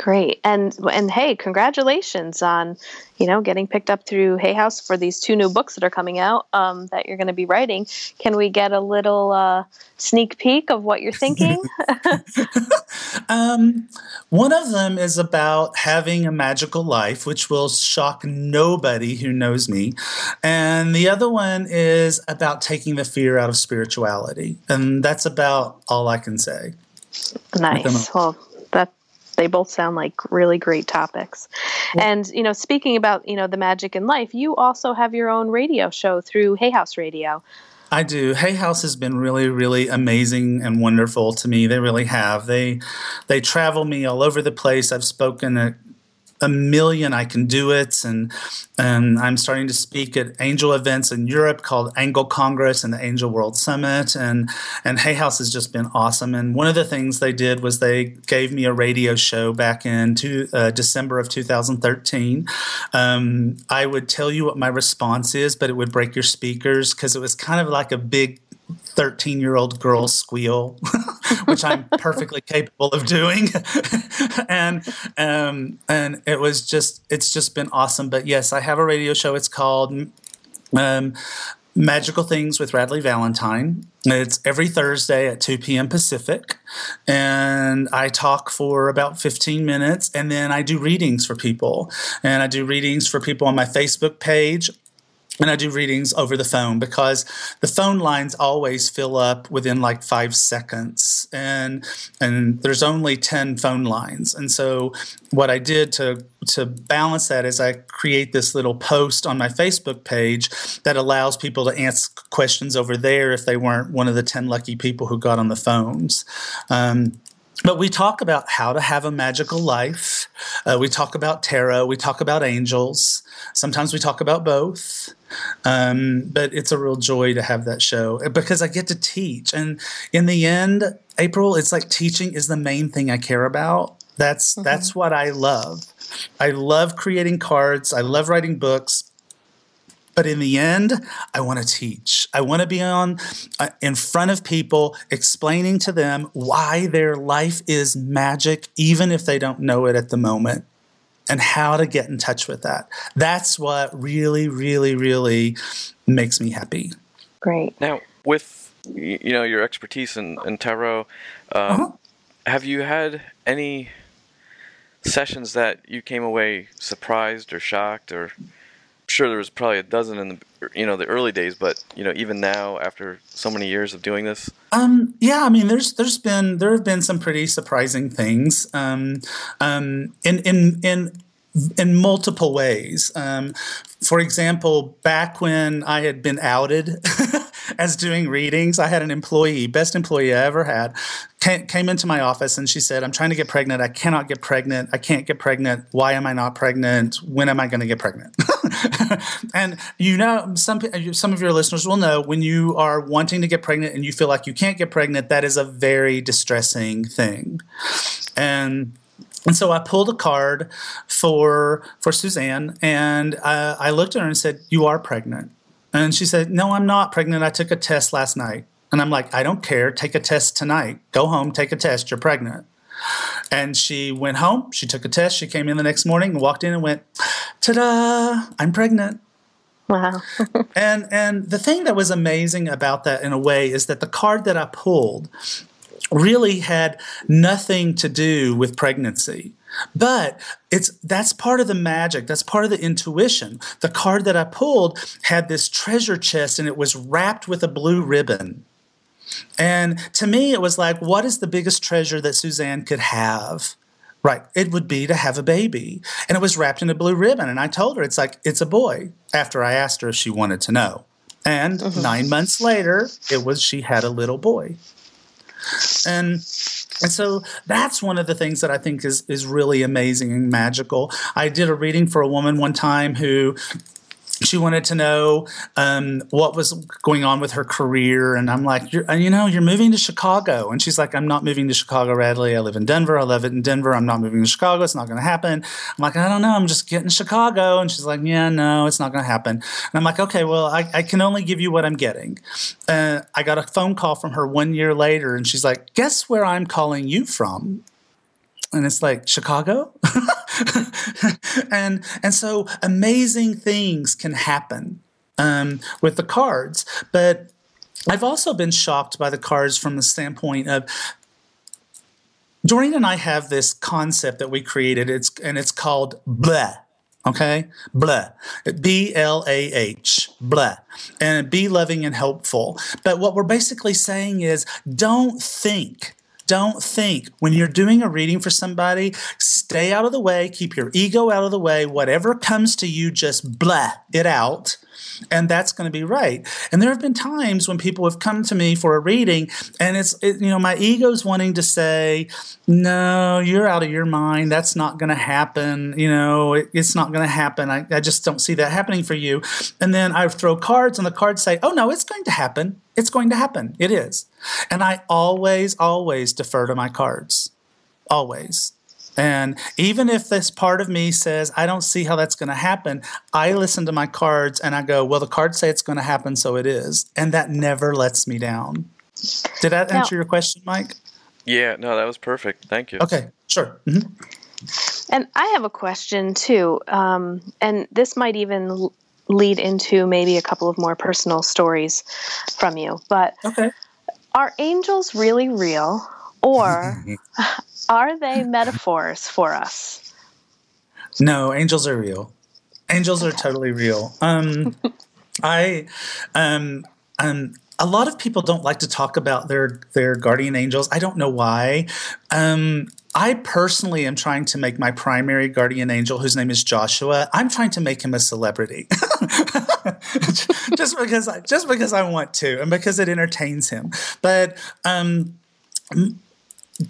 Great. And and hey, congratulations on, you know, getting picked up through Hay House for these two new books that are coming out um, that you're going to be writing. Can we get a little uh, sneak peek of what you're thinking? um, one of them is about having a magical life, which will shock nobody who knows me. And the other one is about taking the fear out of spirituality. And that's about all I can say. Nice. Well, they both sound like really great topics. Yeah. And you know, speaking about you know the magic in life, you also have your own radio show through Hay House Radio. I do. Hay House has been really, really amazing and wonderful to me. They really have. They they travel me all over the place. I've spoken at a million I can do it. And, and I'm starting to speak at angel events in Europe called Angel Congress and the Angel World Summit. And, and Hay House has just been awesome. And one of the things they did was they gave me a radio show back in to, uh, December of 2013. Um, I would tell you what my response is, but it would break your speakers because it was kind of like a big 13 year old girl squeal, which I'm perfectly capable of doing. and, um, and it was just, it's just been awesome. But yes, I have a radio show. It's called, um, Magical Things with Radleigh Valentine. It's every Thursday at 2 p.m. Pacific. And I talk for about 15 minutes and then I do readings for people. And I do readings for people on my Facebook page and I do readings over the phone because the phone lines always fill up within like five seconds, and and there's only ten phone lines. And so what I did to to balance that is I create this little post on my Facebook page that allows people to ask questions over there if they weren't one of the ten lucky people who got on the phones. Um, but we talk about how to have a magical life. Uh, we talk about tarot. We talk about angels. Sometimes we talk about both. Um, but it's a real joy to have that show because I get to teach. And in the end, April, it's like teaching is the main thing I care about. That's mm-hmm. that's what I love. I love creating cards. I love writing books. But in the end, I want to teach. I want to be on uh, in front of people explaining to them why their life is magic even if they don't know it at the moment and how to get in touch with that. That's what really really really makes me happy. Great. Now, with you know your expertise in, in tarot, um, uh-huh. have you had any sessions that you came away surprised or shocked or sure there was probably a dozen in the you know the early days but you know even now after so many years of doing this um yeah i mean there's there's been there have been some pretty surprising things um um in in in in multiple ways. Um, for example, back when I had been outed as doing readings. I had an employee, best employee I ever had, came into my office and she said, I'm trying to get pregnant. I cannot get pregnant. I can't get pregnant. Why am I not pregnant? When am I going to get pregnant? and you know, some, some of your listeners will know when you are wanting to get pregnant and you feel like you can't get pregnant, that is a very distressing thing. And and so I pulled a card for for Suzanne, and uh, I looked at her and said, "You are pregnant." And she said, No, I'm not pregnant. I took a test last night. And I'm like, I don't care. Take a test tonight. Go home, take a test. You're pregnant. And she went home. She took a test. She came in the next morning and walked in and went, Ta da, I'm pregnant. Wow. and and the thing that was amazing about that in a way is that the card that I pulled really had nothing to do with pregnancy. But it's that's part of the magic. That's part of the intuition. The card that I pulled had this treasure chest and it was wrapped with a blue ribbon. And to me, it was like, what is the biggest treasure that Suzanne could have? Right. It would be to have a baby. And it was wrapped in a blue ribbon. And I told her, it's like, it's a boy, after I asked her if she wanted to know. And mm-hmm. nine months later, it was she had a little boy. And and so that's one of the things that I think is is really amazing and magical. I did a reading for a woman one time who she wanted to know um, what was going on with her career, and I'm like, you know, you're moving to Chicago, and she's like, I'm not moving to Chicago, Radleigh. I live in Denver. I love it in Denver. I'm not moving to Chicago. It's not going to happen. I'm like, I don't know. I'm just getting Chicago, and she's like, Yeah, no, it's not going to happen. And I'm like, Okay, well, I, I can only give you what I'm getting. Uh, I got a phone call from her one year later, and she's like, Guess where I'm calling you from? And it's like Chicago, and and so amazing things can happen um, with the cards. But I've also been shocked by the cards from the standpoint of Doreen and I have this concept that we created. It's and it's called blah. Okay, blah, B L A H, blah, and be loving and helpful. But what we're basically saying is, don't think don't think when you're doing a reading for somebody, stay out of the way, keep your ego out of the way. Whatever comes to you, just blah it out and that's going to be right. And there have been times when people have come to me for a reading, and it's it, you know my ego's wanting to say, "No, you're out of your mind. That's not going to happen. You know, it, it's not going to happen. I, I just don't see that happening for you." And then I throw cards, and the cards say, "Oh no, it's going to happen. It's going to happen. It is." And I always, always defer to my cards. Always. And even if this part of me says, I don't see how that's going to happen, I listen to my cards and I go, well, the cards say it's going to happen, so it is. And that never lets me down. Did that answer your question, Mike? Yeah, no, that was perfect. Thank you. Okay, sure. Mm-hmm. And I have a question too. Um, and this might even lead into maybe a couple of more personal stories from you. But okay. are angels really real? Or Are they metaphors for us? No, angels are real. Angels okay. are totally real. Um, I, um, um, a lot of people don't like to talk about their their guardian angels. I don't know why. Um, I personally am trying to make my primary guardian angel, whose name is Joshua. I'm trying to make him a celebrity, just because I, just because I want to, and because it entertains him. But um,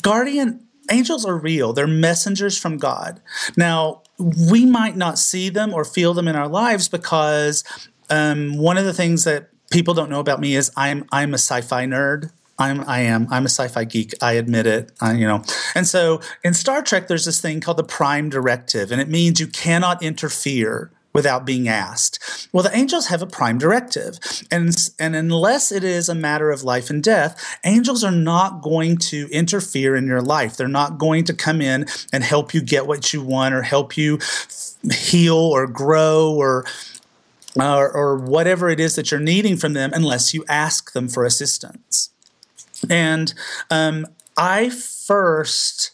guardian angels are real. They're messengers from God. Now, we might not see them or feel them in our lives because um, one of the things that people don't know about me is I'm I'm a sci-fi nerd. I'm I am I'm a sci-fi geek. I admit it. I, you know, and so in Star Trek, there's this thing called the Prime Directive, and it means you cannot interfere without being asked. Well, the angels have a prime directive. And, and unless it is a matter of life and death, angels are not going to interfere in your life. They're not going to come in and help you get what you want or help you heal or grow or or, or whatever it is that you're needing from them unless you ask them for assistance. And um, I first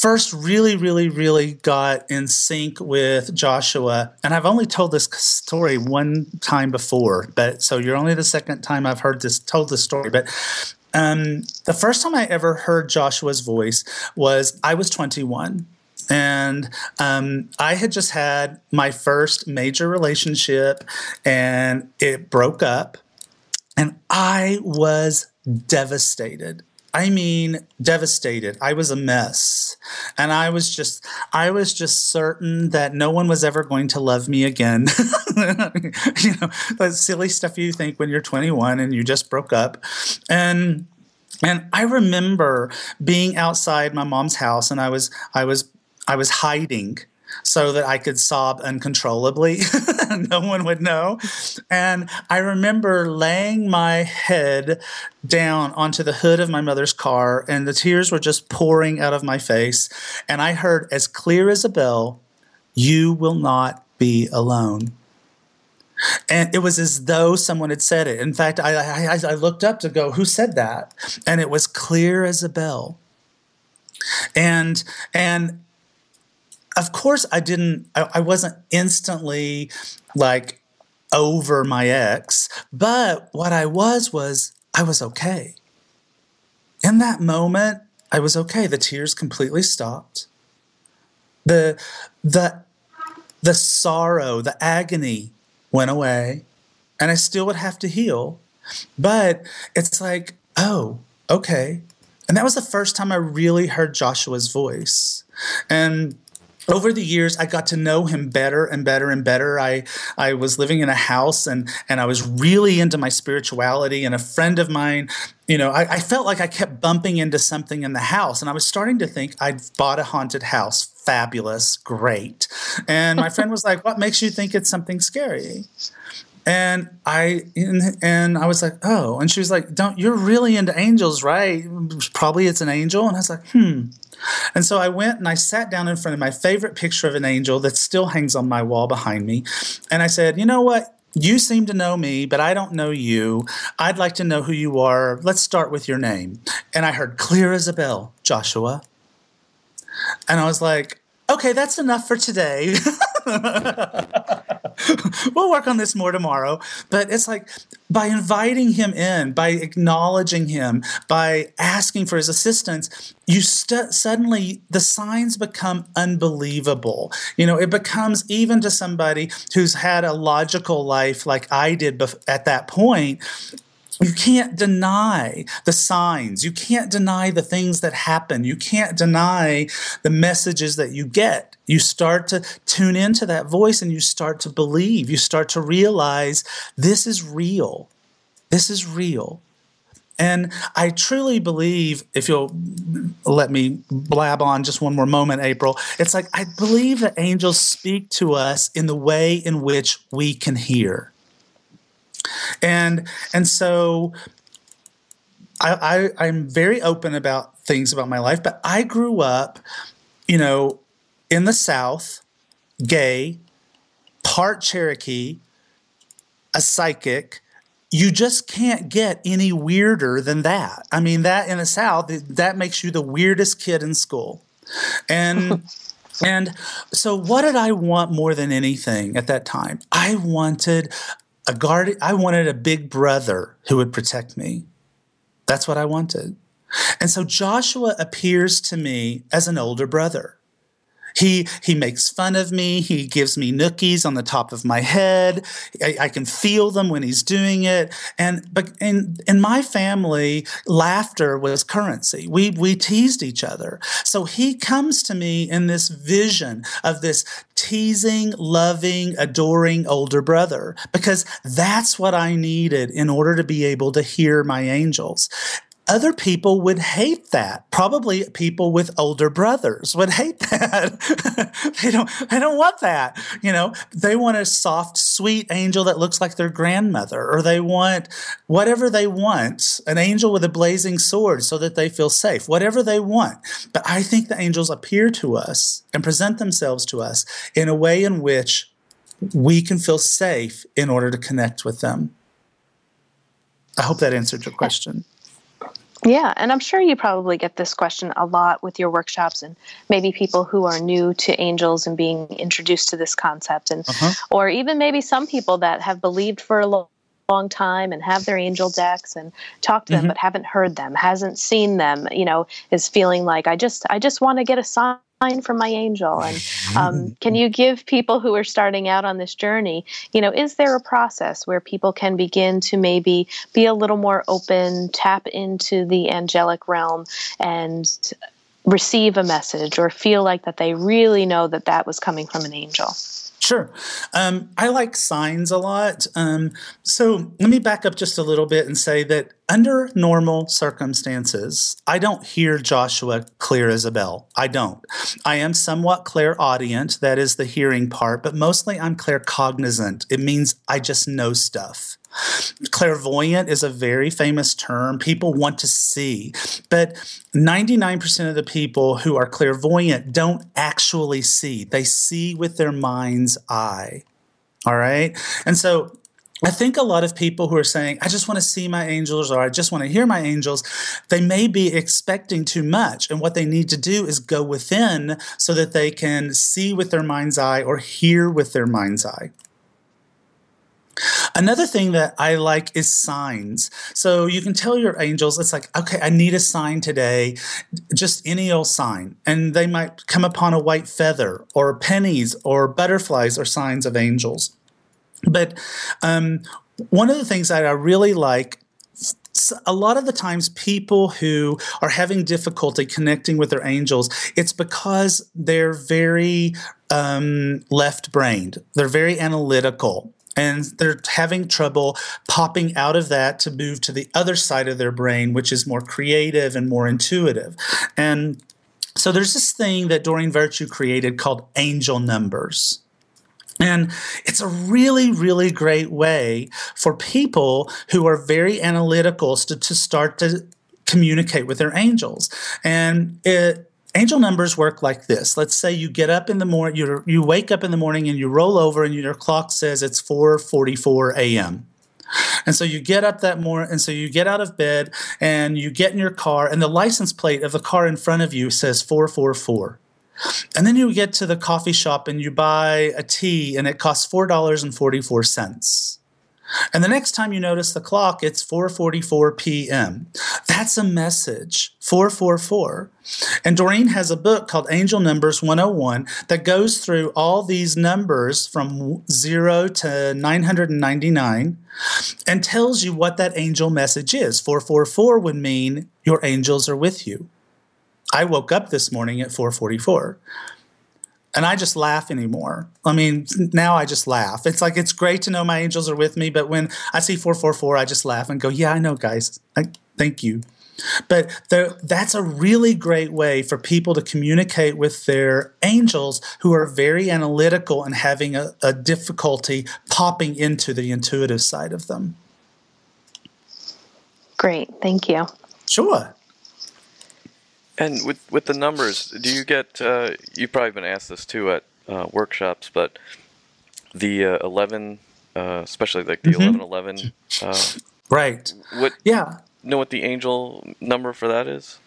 first really really really got in sync with joshua and i've only told this story one time before but so you're only the second time i've heard this told this story but um, the first time i ever heard joshua's voice was i was 21 and um, I had just had my first major relationship, and it broke up, and I was devastated. I mean, devastated. I was a mess. And I was just, I was just certain that no one was ever going to love me again. you know, that silly stuff you think when you're 21 and you just broke up. And, and I remember being outside my mom's house and I was, I was I was hiding so that I could sob uncontrollably. no one would know. And I remember laying my head down onto the hood of my mother's car, and the tears were just pouring out of my face. And I heard, as clear as a bell, You will not be alone. And it was as though someone had said it. In fact, I, I, I looked up to go, Who said that? And it was clear as a bell. And, and, of course I didn't I, I wasn't instantly like over my ex, but what I was was I was okay. In that moment, I was okay. The tears completely stopped. The the the sorrow, the agony went away, and I still would have to heal. But it's like, oh, okay. And that was the first time I really heard Joshua's voice. And over the years i got to know him better and better and better. I i was living in a house and and i was really into my spirituality. And a friend of mine you know I, I felt like i kept bumping into something in the house. And i was starting to think i'd bought a haunted house. Fabulous. Great. And my friend was like what makes you think it's something scary? And I and I was like, oh, and she was like, don't you're really into angels, right? Probably it's an angel, and I was like, hmm. And so I went and I sat down in front of my favorite picture of an angel that still hangs on my wall behind me. And I said, You know what? You seem to know me, but I don't know you. I'd like to know who you are. Let's start with your name. And I heard clear as a bell, Joshua. And I was like, okay, that's enough for today. we'll work on this more tomorrow. But it's like by inviting him in, by acknowledging him, by asking for his assistance, you st- suddenly the signs become unbelievable. You know, it becomes even to somebody who's had a logical life like I did bef- at that point you can't deny the signs. You can't deny the things that happen. You can't deny the messages that you get. You start to tune into that voice and you start to believe. You start to realize this is real. This is real. And I truly believe, if you'll let me blab on just one more moment, April, it's like I believe that angels speak to us in the way in which we can hear and and so I, I I'm very open about things about my life, but I grew up, you know, in the South, gay, part Cherokee, a psychic. You just can't get any weirder than that. I mean, that in the South, that makes you the weirdest kid in school. And and so what did I want more than anything at that time? I wanted a guard I wanted a big brother who would protect me. That's what I wanted. And so Joshua appears to me as an older brother. He he makes fun of me. He gives me nookies on the top of my head. I, I, can feel them when he's doing it. And but in in my family, laughter was currency. We we teased each other. So he comes to me in this vision of this teasing, loving, adoring older brother because that's what I needed in order to be able to hear my angels other people would hate that. Probably people with older brothers would hate that. they don't they don't want that. You know, they want a soft, sweet angel that looks like their grandmother, or they want whatever they want, an angel with a blazing sword so that they feel safe. Whatever they want. But I think the angels appear to us and present themselves to us in a way in which we can feel safe in order to connect with them. I hope that answered your question. Yeah, and I'm sure you probably get this question a lot with your workshops and maybe people who are new to angels and being introduced to this concept and uh-huh. or even maybe some people that have believed for a long long time and have their angel decks and talk to them mm-hmm. but haven't heard them hasn't seen them you know is feeling like i just i just want to get a sign from my angel. And um, can you give people who are starting out on this journey you know is there a process where people can begin to maybe be a little more open tap into the angelic realm and receive a message or feel like that they really know that that was coming from an angel Sure. Um, I like signs a lot. Um, so let me back up just a little bit and say that under normal circumstances, I don't hear Joshua clear as a bell. I don't. I am somewhat clairaudient, that is the hearing part, but mostly I'm claircognizant. It means I just know stuff. Clairvoyant is a very famous term. People want to see, but 99% of the people who are clairvoyant don't actually see. They see with their mind's eye. All right. And so I think a lot of people who are saying, I just want to see my angels or I just want to hear my angels, they may be expecting too much. And what they need to do is go within so that they can see with their mind's eye or hear with their mind's eye. Another thing that I like is signs. So you can tell your angels, it's like, okay, I need a sign today, just any old sign. And they might come upon a white feather or pennies or butterflies or signs of angels. But um, one of the things that I really like a lot of the times people who are having difficulty connecting with their angels it's because they're very um, left brained they're very analytical and they're having trouble popping out of that to move to the other side of their brain, which is more creative and more intuitive. And so there's this thing that Doreen Virtue created called angel numbers. And it's a really, really great way for people who are very analytical to, to start to communicate with their angels. And it, angel numbers work like this. Let's say you get up in the morning, you wake up in the morning and you roll over and your clock says it's 4:44 a.m. And so you get up that morning, and so you get out of bed and you get in your car, and the license plate of the car in front of you says 444. And then you get to the coffee shop and you buy a tea, and it costs $4.44. And the next time you notice the clock, it's 4:44 p.m. That's a message. 444. And Doreen has a book called Angel Numbers 101 that goes through all these numbers from 0 to 999 and tells you what that angel message is. 444 would mean your angels are with you. I woke up this morning at 444 and I just laugh anymore. I mean, now I just laugh. It's like it's great to know my angels are with me, but when I see 444, I just laugh and go, "Yeah, I know, guys. I, thank you." But the, that's a really great way for people to communicate with their angels who are very analytical and having a, a difficulty popping into the intuitive side of them. Great, thank you. Sure. And with with the numbers, do you get? Uh, you've probably been asked this too at uh, workshops, but the uh, eleven, uh, especially like the mm-hmm. eleven eleven. Uh, right. What? Yeah. Know what the angel number for that is?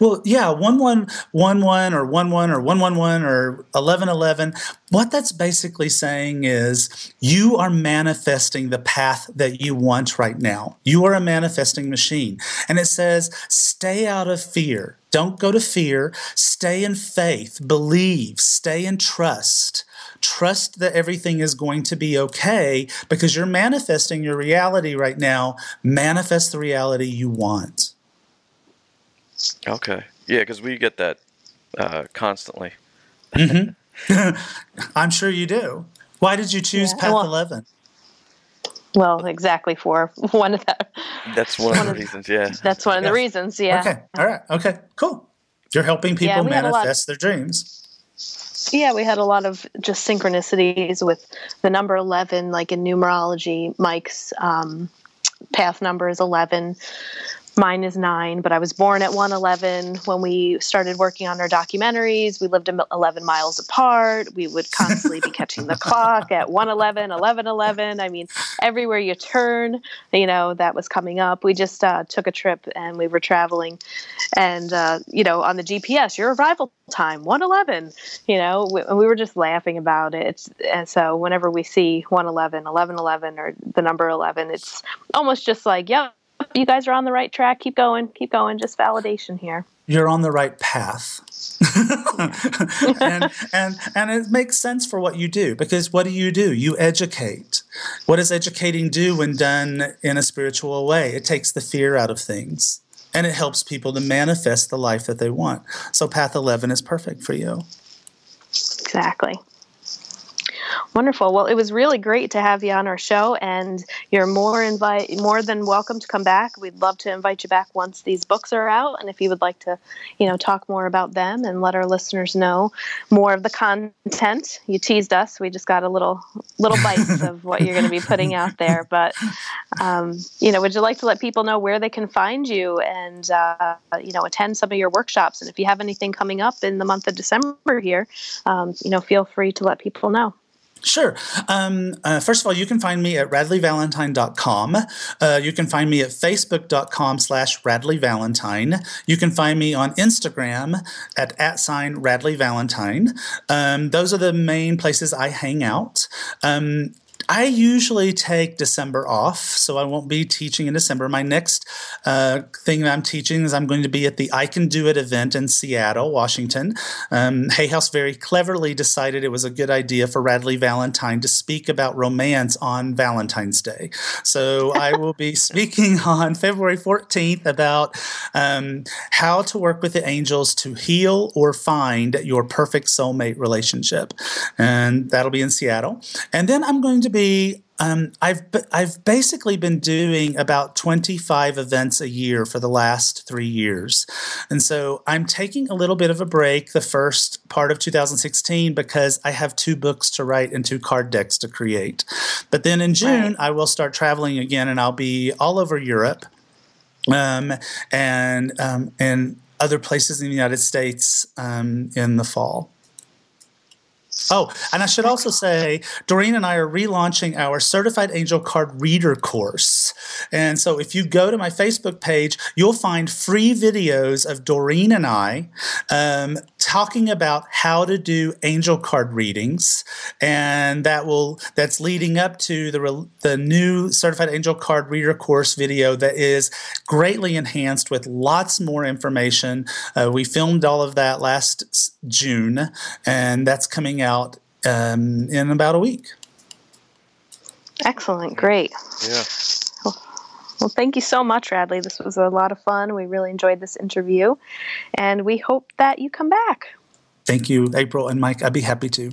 Well, yeah, one one one one or one one or one one one or eleven eleven. What that's basically saying is you are manifesting the path that you want right now. You are a manifesting machine, and it says stay out of fear. Don't go to fear. Stay in faith. Believe. Stay in trust. Trust that everything is going to be okay because you're manifesting your reality right now. Manifest the reality you want. Okay. Yeah, because we get that uh, constantly. Mm-hmm. I'm sure you do. Why did you choose yeah, Path well, 11? Well, exactly for one of the. That's one, one of the reasons, yeah. That's one of the reasons, yeah. Okay. All right. Okay. Cool. You're helping people yeah, manifest their dreams. Yeah, we had a lot of just synchronicities with the number 11, like in numerology. Mike's um, path number is 11. Mine is nine, but I was born at 111. When we started working on our documentaries, we lived 11 miles apart. We would constantly be catching the clock at 111, 1111. I mean, everywhere you turn, you know, that was coming up. We just uh, took a trip and we were traveling. And, uh, you know, on the GPS, your arrival time, 111, you know, we, we were just laughing about it. and so whenever we see 111, 1111, or the number 11, it's almost just like, yep you guys are on the right track. Keep going, keep going. Just validation here. You're on the right path. and, and and it makes sense for what you do because what do you do? You educate. What does educating do when done in a spiritual way? It takes the fear out of things and it helps people to manifest the life that they want. So path 11 is perfect for you. Exactly. Wonderful. Well, it was really great to have you on our show, and you're more invite more than welcome to come back. We'd love to invite you back once these books are out, and if you would like to, you know, talk more about them and let our listeners know more of the content. You teased us. We just got a little little bites of what you're going to be putting out there. But um, you know, would you like to let people know where they can find you and uh, you know attend some of your workshops? And if you have anything coming up in the month of December here, um, you know, feel free to let people know. Sure. Um, uh, first of all, you can find me at radleighvalentine.com. Uh, you can find me at facebook.com slash radleighvalentine. You can find me on Instagram at at sign radleighvalentine. Um, those are the main places I hang out. Um, I usually take December off, so I won't be teaching in December. My next uh, thing that I'm teaching is I'm going to be at the I Can Do It event in Seattle, Washington. Um, Hay House very cleverly decided it was a good idea for Radleigh Valentine to speak about romance on Valentine's Day. So I will be speaking on February 14th about um, how to work with the angels to heal or find your perfect soulmate relationship. And that'll be in Seattle. And then I'm going to be um, I've I've basically been doing about 25 events a year for the last three years, and so I'm taking a little bit of a break the first part of 2016 because I have two books to write and two card decks to create. But then in June right. I will start traveling again, and I'll be all over Europe, um, and um, and other places in the United States um, in the fall. Oh, and I should also say, Doreen and I are relaunching our Certified Angel Card Reader course. And so if you go to my Facebook page, you'll find free videos of Doreen and I um, talking about how to do angel card readings. And that will that's leading up to the, the new Certified Angel Card Reader course video that is greatly enhanced with lots more information. Uh, we filmed all of that last June, and that's coming out um, in about a week. Excellent. Great. Yeah. Well, thank you so much, Radleigh. This was a lot of fun. We really enjoyed this interview, and we hope that you come back. Thank you, April and Mike. I'd be happy to.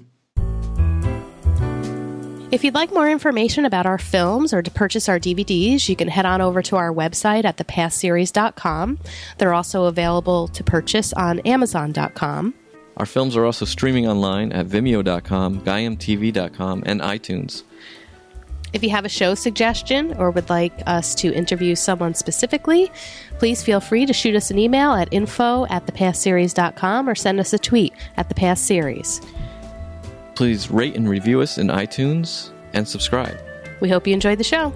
If you'd like more information about our films or to purchase our DVDs, you can head on over to our website at thepathseries.com. They're also available to purchase on amazon.com. Our films are also streaming online at vimeo.com, gaiamtv.com, and iTunes. If you have a show suggestion or would like us to interview someone specifically, please feel free to shoot us an email at info at thepathseries.com or send us a tweet at thepathseries. Please rate and review us in iTunes and subscribe. We hope you enjoyed the show.